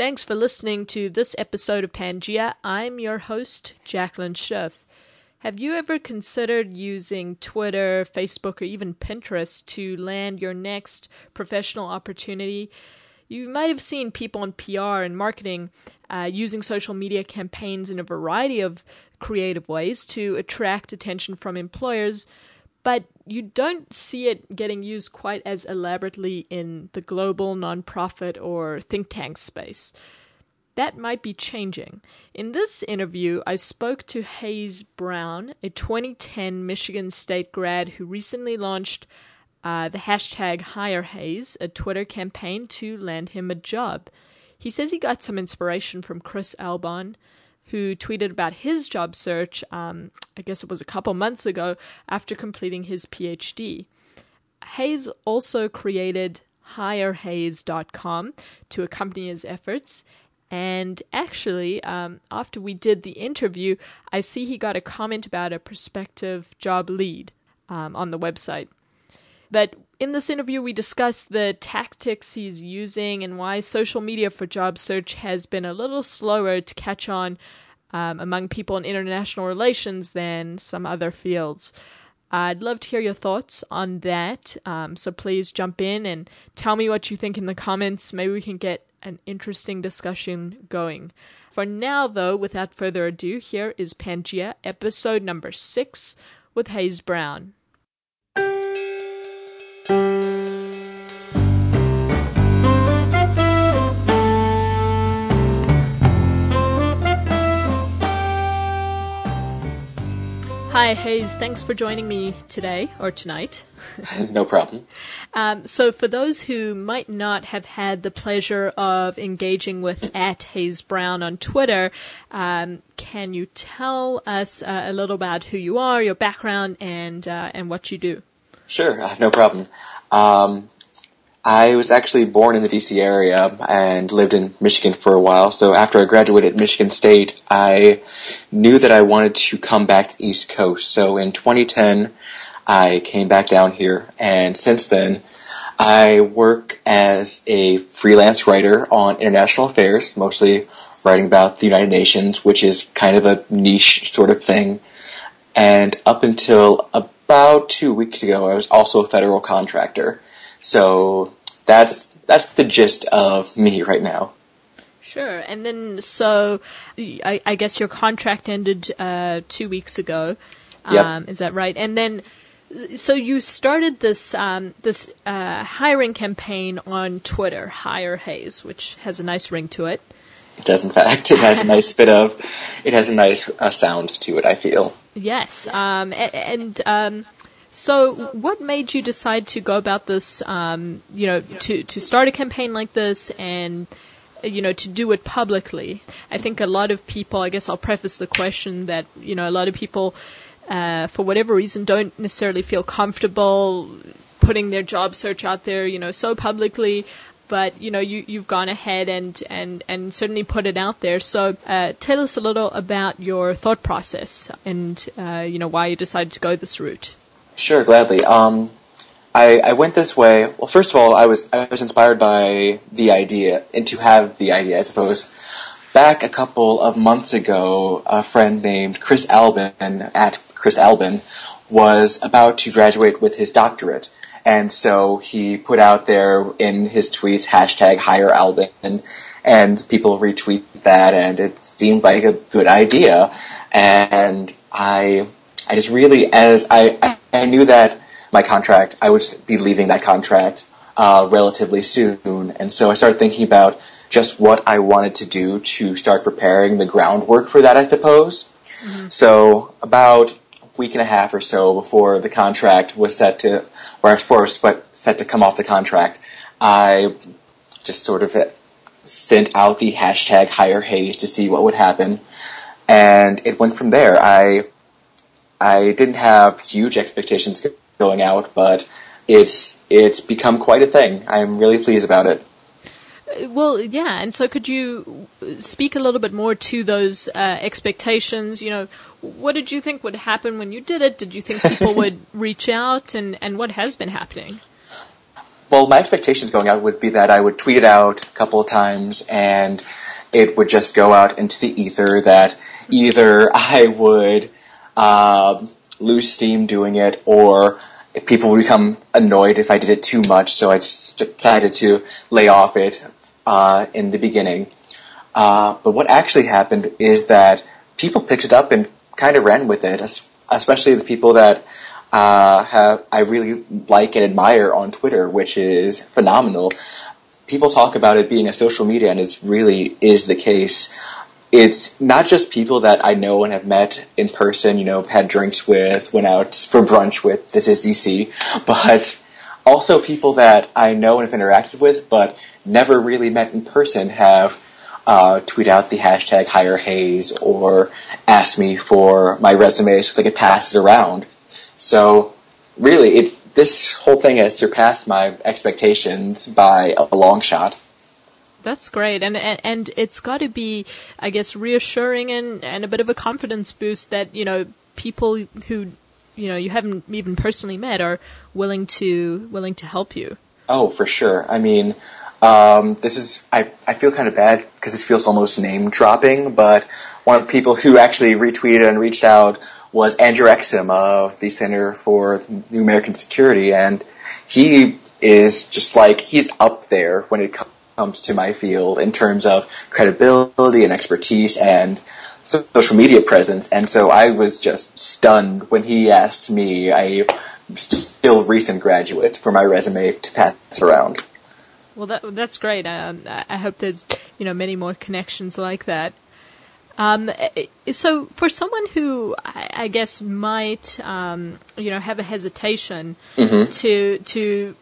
Thanks for listening to this episode of Pangea. I'm your host, Jacqueline Schiff. Have you ever considered using Twitter, Facebook, or even Pinterest to land your next professional opportunity? You might have seen people in PR and marketing uh, using social media campaigns in a variety of creative ways to attract attention from employers, but you don't see it getting used quite as elaborately in the global nonprofit or think tank space that might be changing. In this interview, I spoke to Hayes Brown, a 2010 Michigan State grad who recently launched uh, the hashtag HireHayes, a Twitter campaign to land him a job. He says he got some inspiration from Chris Albon, who tweeted about his job search, um, I guess it was a couple months ago, after completing his PhD. Hayes also created HireHayes.com to accompany his efforts, and actually, um, after we did the interview, I see he got a comment about a prospective job lead um, on the website. But in this interview, we discussed the tactics he's using and why social media for job search has been a little slower to catch on um, among people in international relations than some other fields. I'd love to hear your thoughts on that. Um, so please jump in and tell me what you think in the comments. Maybe we can get an interesting discussion going. For now, though, without further ado, here is Pangea, episode number six with Hayes Brown. Hi, Hayes. Thanks for joining me today or tonight. no problem. Um, so, for those who might not have had the pleasure of engaging with at Hayes Brown on Twitter, um, can you tell us uh, a little about who you are, your background, and uh, and what you do? Sure, uh, no problem. Um, I was actually born in the DC area and lived in Michigan for a while. So after I graduated at Michigan State, I knew that I wanted to come back to the East Coast. So in 2010, I came back down here and since then, I work as a freelance writer on international affairs, mostly writing about the United Nations, which is kind of a niche sort of thing. And up until about two weeks ago, I was also a federal contractor. So that's that's the gist of me right now. Sure, and then so I, I guess your contract ended uh, two weeks ago. Yep. Um, is that right? And then so you started this um, this uh, hiring campaign on Twitter, Hire Hayes, which has a nice ring to it. It does, in fact. It has a nice bit of, it has a nice uh, sound to it. I feel. Yes, um, and, and um, so, what made you decide to go about this? Um, you know, to to start a campaign like this and you know to do it publicly. I think a lot of people. I guess I'll preface the question that you know a lot of people, uh, for whatever reason, don't necessarily feel comfortable putting their job search out there. You know, so publicly but you know you you've gone ahead and and and certainly put it out there. So uh, tell us a little about your thought process and uh, you know why you decided to go this route. Sure, gladly. Um, I, I went this way. Well, first of all, I was I was inspired by the idea, and to have the idea, I suppose. Back a couple of months ago, a friend named Chris Albon at Chris Albon was about to graduate with his doctorate, and so he put out there in his tweets hashtag Hire Albon, and people retweet that, and it seemed like a good idea, and I I just really as I I knew that my contract, I would be leaving that contract uh, relatively soon, and so I started thinking about just what I wanted to do to start preparing the groundwork for that, I suppose. Mm-hmm. So about a week and a half or so before the contract was set to, or first, but set to come off the contract, I just sort of sent out the hashtag hire Hayes to see what would happen, and it went from there. I I didn't have huge expectations going out, but it's it's become quite a thing. I'm really pleased about it. Uh, well, yeah, and so could you speak a little bit more to those uh, expectations? You know, what did you think would happen when you did it? Did you think people would reach out, and and what has been happening? well, my expectations going out would be that I would tweet it out a couple of times and it would just go out into the ether that either I would um, lose steam doing it or people would become annoyed if I did it too much, so I just decided to lay off it uh, in the beginning. Uh, but what actually happened is that people picked it up and kind of ran with it, especially the people that uh, have I really like and admire on Twitter, which is phenomenal. People talk about it being a social media, and it really is the case. It's not just people that I know and have met in person, you know, had drinks with, went out for brunch with. This is DC, but also people that I know and have interacted with, but never really met in person have uh, tweet out the hashtag hire Hayes or ask me for my resume so they could pass it around. So really, it this whole thing has surpassed my expectations by a long shot. That's great, and and, and it's got to be, I guess, reassuring and and a bit of a confidence boost that you know people who you know you haven't even personally met are willing to willing to help you. Oh, for sure. I mean, um, this is I I feel kind of bad because this feels almost name dropping, but one of the people who actually retweeted and reached out was Andrew Exum of the Center for New American Security, and he is just like he's up there when it comes to my field in terms of credibility and expertise and social media presence. And so I was just stunned when he asked me, a still recent graduate, for my resume to pass around. Well, that, that's great. Um, I hope there's you know many more connections like that. Um, so for someone who I, I guess might, um, you know, have a hesitation mm-hmm. to to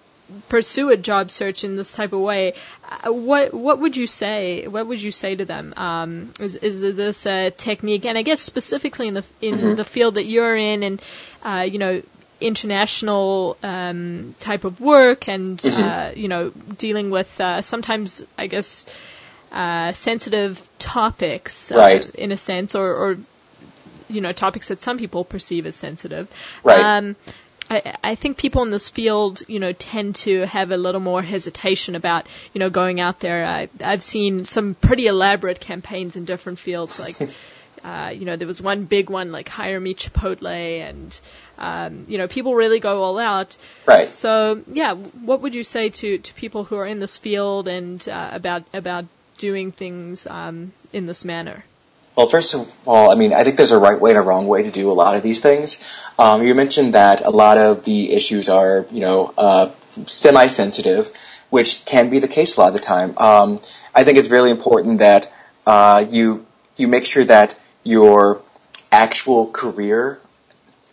pursue a job search in this type of way, uh, what what would you say? What would you say to them? Um, is is this a technique? And I guess specifically in the in mm-hmm. the field that you're in, and uh, you know, international um, type of work, and mm-hmm. uh, you know, dealing with uh, sometimes I guess uh, sensitive topics, uh, right. in a sense, or, or, you know, topics that some people perceive as sensitive. Right. Um, I, I think people in this field, you know, tend to have a little more hesitation about, you know, going out there. I, I've seen some pretty elaborate campaigns in different fields, like, uh, you know, there was one big one like hire me Chipotle, and um, you know, people really go all out. Right. So, yeah, what would you say to to people who are in this field and uh, about about doing things um, in this manner? Well, first of all, I mean, I think there's a right way and a wrong way to do a lot of these things. Um, you mentioned that a lot of the issues are, you know, uh, semi-sensitive, which can be the case a lot of the time. Um, I think it's really important that uh, you you make sure that your actual career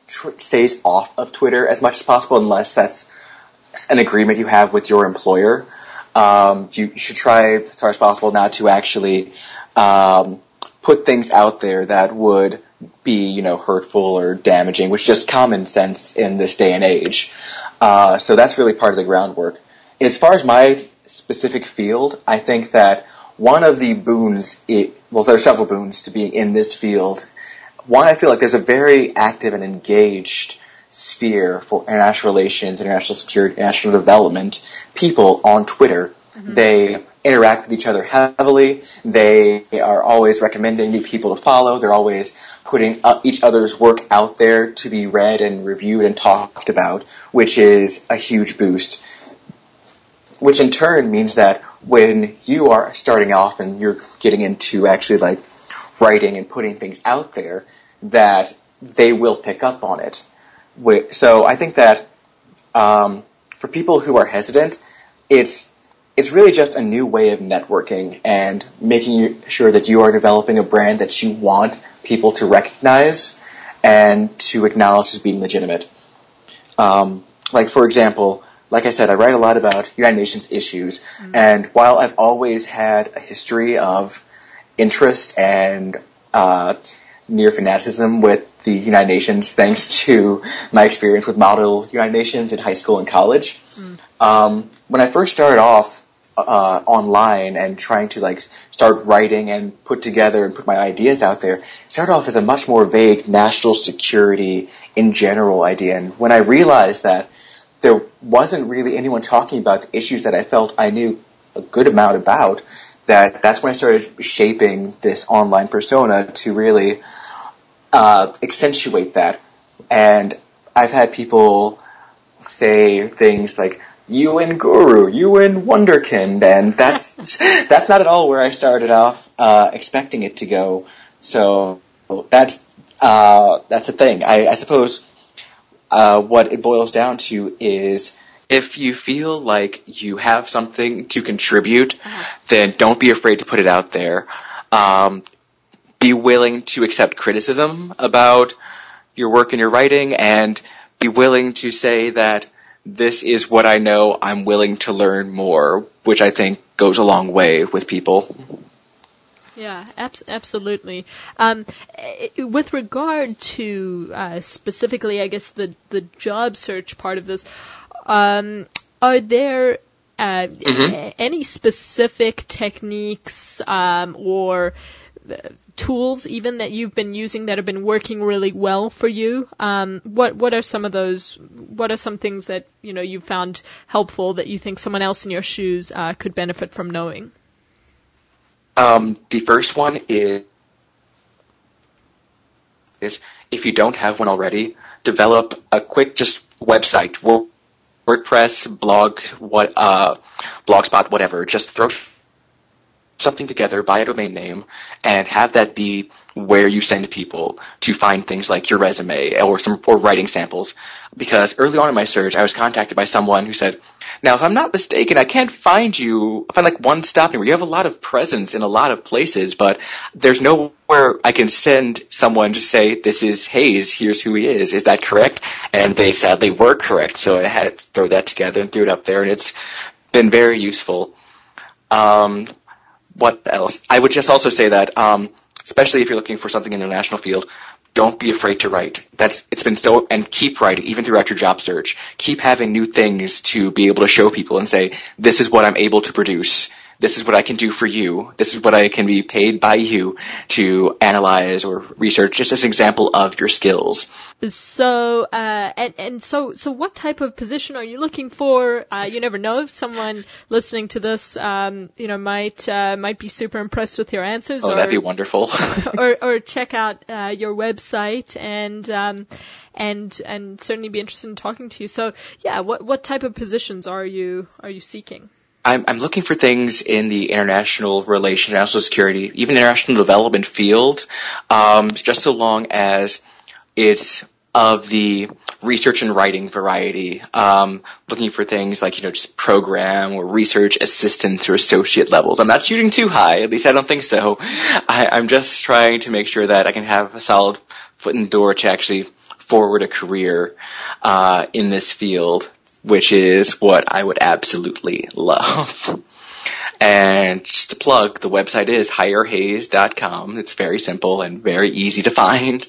tr- stays off of Twitter as much as possible, unless that's an agreement you have with your employer um, you should try as far as possible not to actually um, put things out there that would be, you know, hurtful or damaging, which is just common sense in this day and age. Uh, so that's really part of the groundwork. As far as my specific field, I think that one of the boons, it, well, there are several boons to being in this field. One, I feel like there's a very active and engaged sphere for international relations, international security, international development people on Twitter. Mm-hmm. They interact with each other heavily. They are always recommending new people to follow. They're always putting each other's work out there to be read and reviewed and talked about, which is a huge boost. Which in turn means that when you are starting off and you're getting into actually like writing and putting things out there, that they will pick up on it so I think that um, for people who are hesitant, it's it's really just a new way of networking and making sure that you are developing a brand that you want people to recognize and to acknowledge as being legitimate. Um, like for example, like I said, I write a lot about United Nations issues, mm-hmm. and while I've always had a history of interest and uh, near fanaticism with the United Nations thanks to my experience with model United Nations in high school and college. Mm. Um, when I first started off uh, online and trying to like start writing and put together and put my ideas out there, started off as a much more vague national security in general idea. And when I realized that there wasn't really anyone talking about the issues that I felt I knew a good amount about, that that's when I started shaping this online persona to really uh, accentuate that. And I've had people say things like, UN Guru, UN Wonderkind, and that's that's not at all where I started off uh, expecting it to go. So that's uh, that's the thing. I, I suppose uh, what it boils down to is if you feel like you have something to contribute, uh-huh. then don't be afraid to put it out there. Um, be willing to accept criticism about your work and your writing, and be willing to say that this is what I know. I'm willing to learn more, which I think goes a long way with people. Yeah, abs- absolutely. Um, eh, with regard to uh, specifically, I guess the the job search part of this, um, are there uh, mm-hmm. any specific techniques um, or tools even that you've been using that have been working really well for you? Um, what what are some of those? What are some things that you know you found helpful that you think someone else in your shoes uh, could benefit from knowing? Um, the first one is, is if you don't have one already, develop a quick just website, WordPress, blog, what, uh, Blogspot, whatever. Just throw something together, buy a domain name, and have that be where you send people to find things like your resume or some or writing samples. Because early on in my search, I was contacted by someone who said, now, if I'm not mistaken, I can't find you, I find like one stop where you have a lot of presence in a lot of places, but there's nowhere I can send someone to say, this is Hayes, here's who he is. Is that correct? And they sadly were correct, so I had to throw that together and threw it up there, and it's been very useful. Um, what else? I would just also say that, um, especially if you're looking for something in the national field, don't be afraid to write. That's it's been so and keep writing even throughout your job search. Keep having new things to be able to show people and say this is what I'm able to produce this is what I can do for you. This is what I can be paid by you to analyze or research, just as an example of your skills. So, uh, and, and so, so what type of position are you looking for? Uh, you never know if someone listening to this, um, you know, might, uh, might be super impressed with your answers. Oh, or, that'd be wonderful. or, or check out, uh, your website and, um, and, and certainly be interested in talking to you. So, yeah, what, what type of positions are you, are you seeking? I'm, I'm looking for things in the international relations, national security, even international development field, um, just so long as it's of the research and writing variety. Um, looking for things like, you know, just program or research assistants or associate levels. I'm not shooting too high, at least I don't think so. I, I'm just trying to make sure that I can have a solid foot in the door to actually forward a career uh, in this field which is what I would absolutely love. and just to plug, the website is hirehayes.com. It's very simple and very easy to find.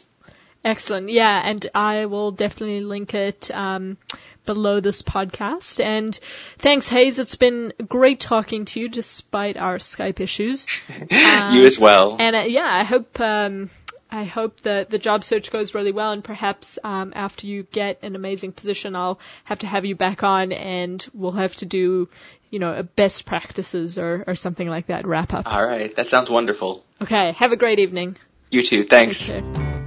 Excellent. Yeah, and I will definitely link it um, below this podcast. And thanks, Hayes. It's been great talking to you despite our Skype issues. Um, you as well. And uh, yeah, I hope um, I hope that the job search goes really well, and perhaps um, after you get an amazing position, I'll have to have you back on, and we'll have to do, you know, a best practices or or something like that wrap up. All right, that sounds wonderful. Okay, have a great evening. You too. Thanks. Okay.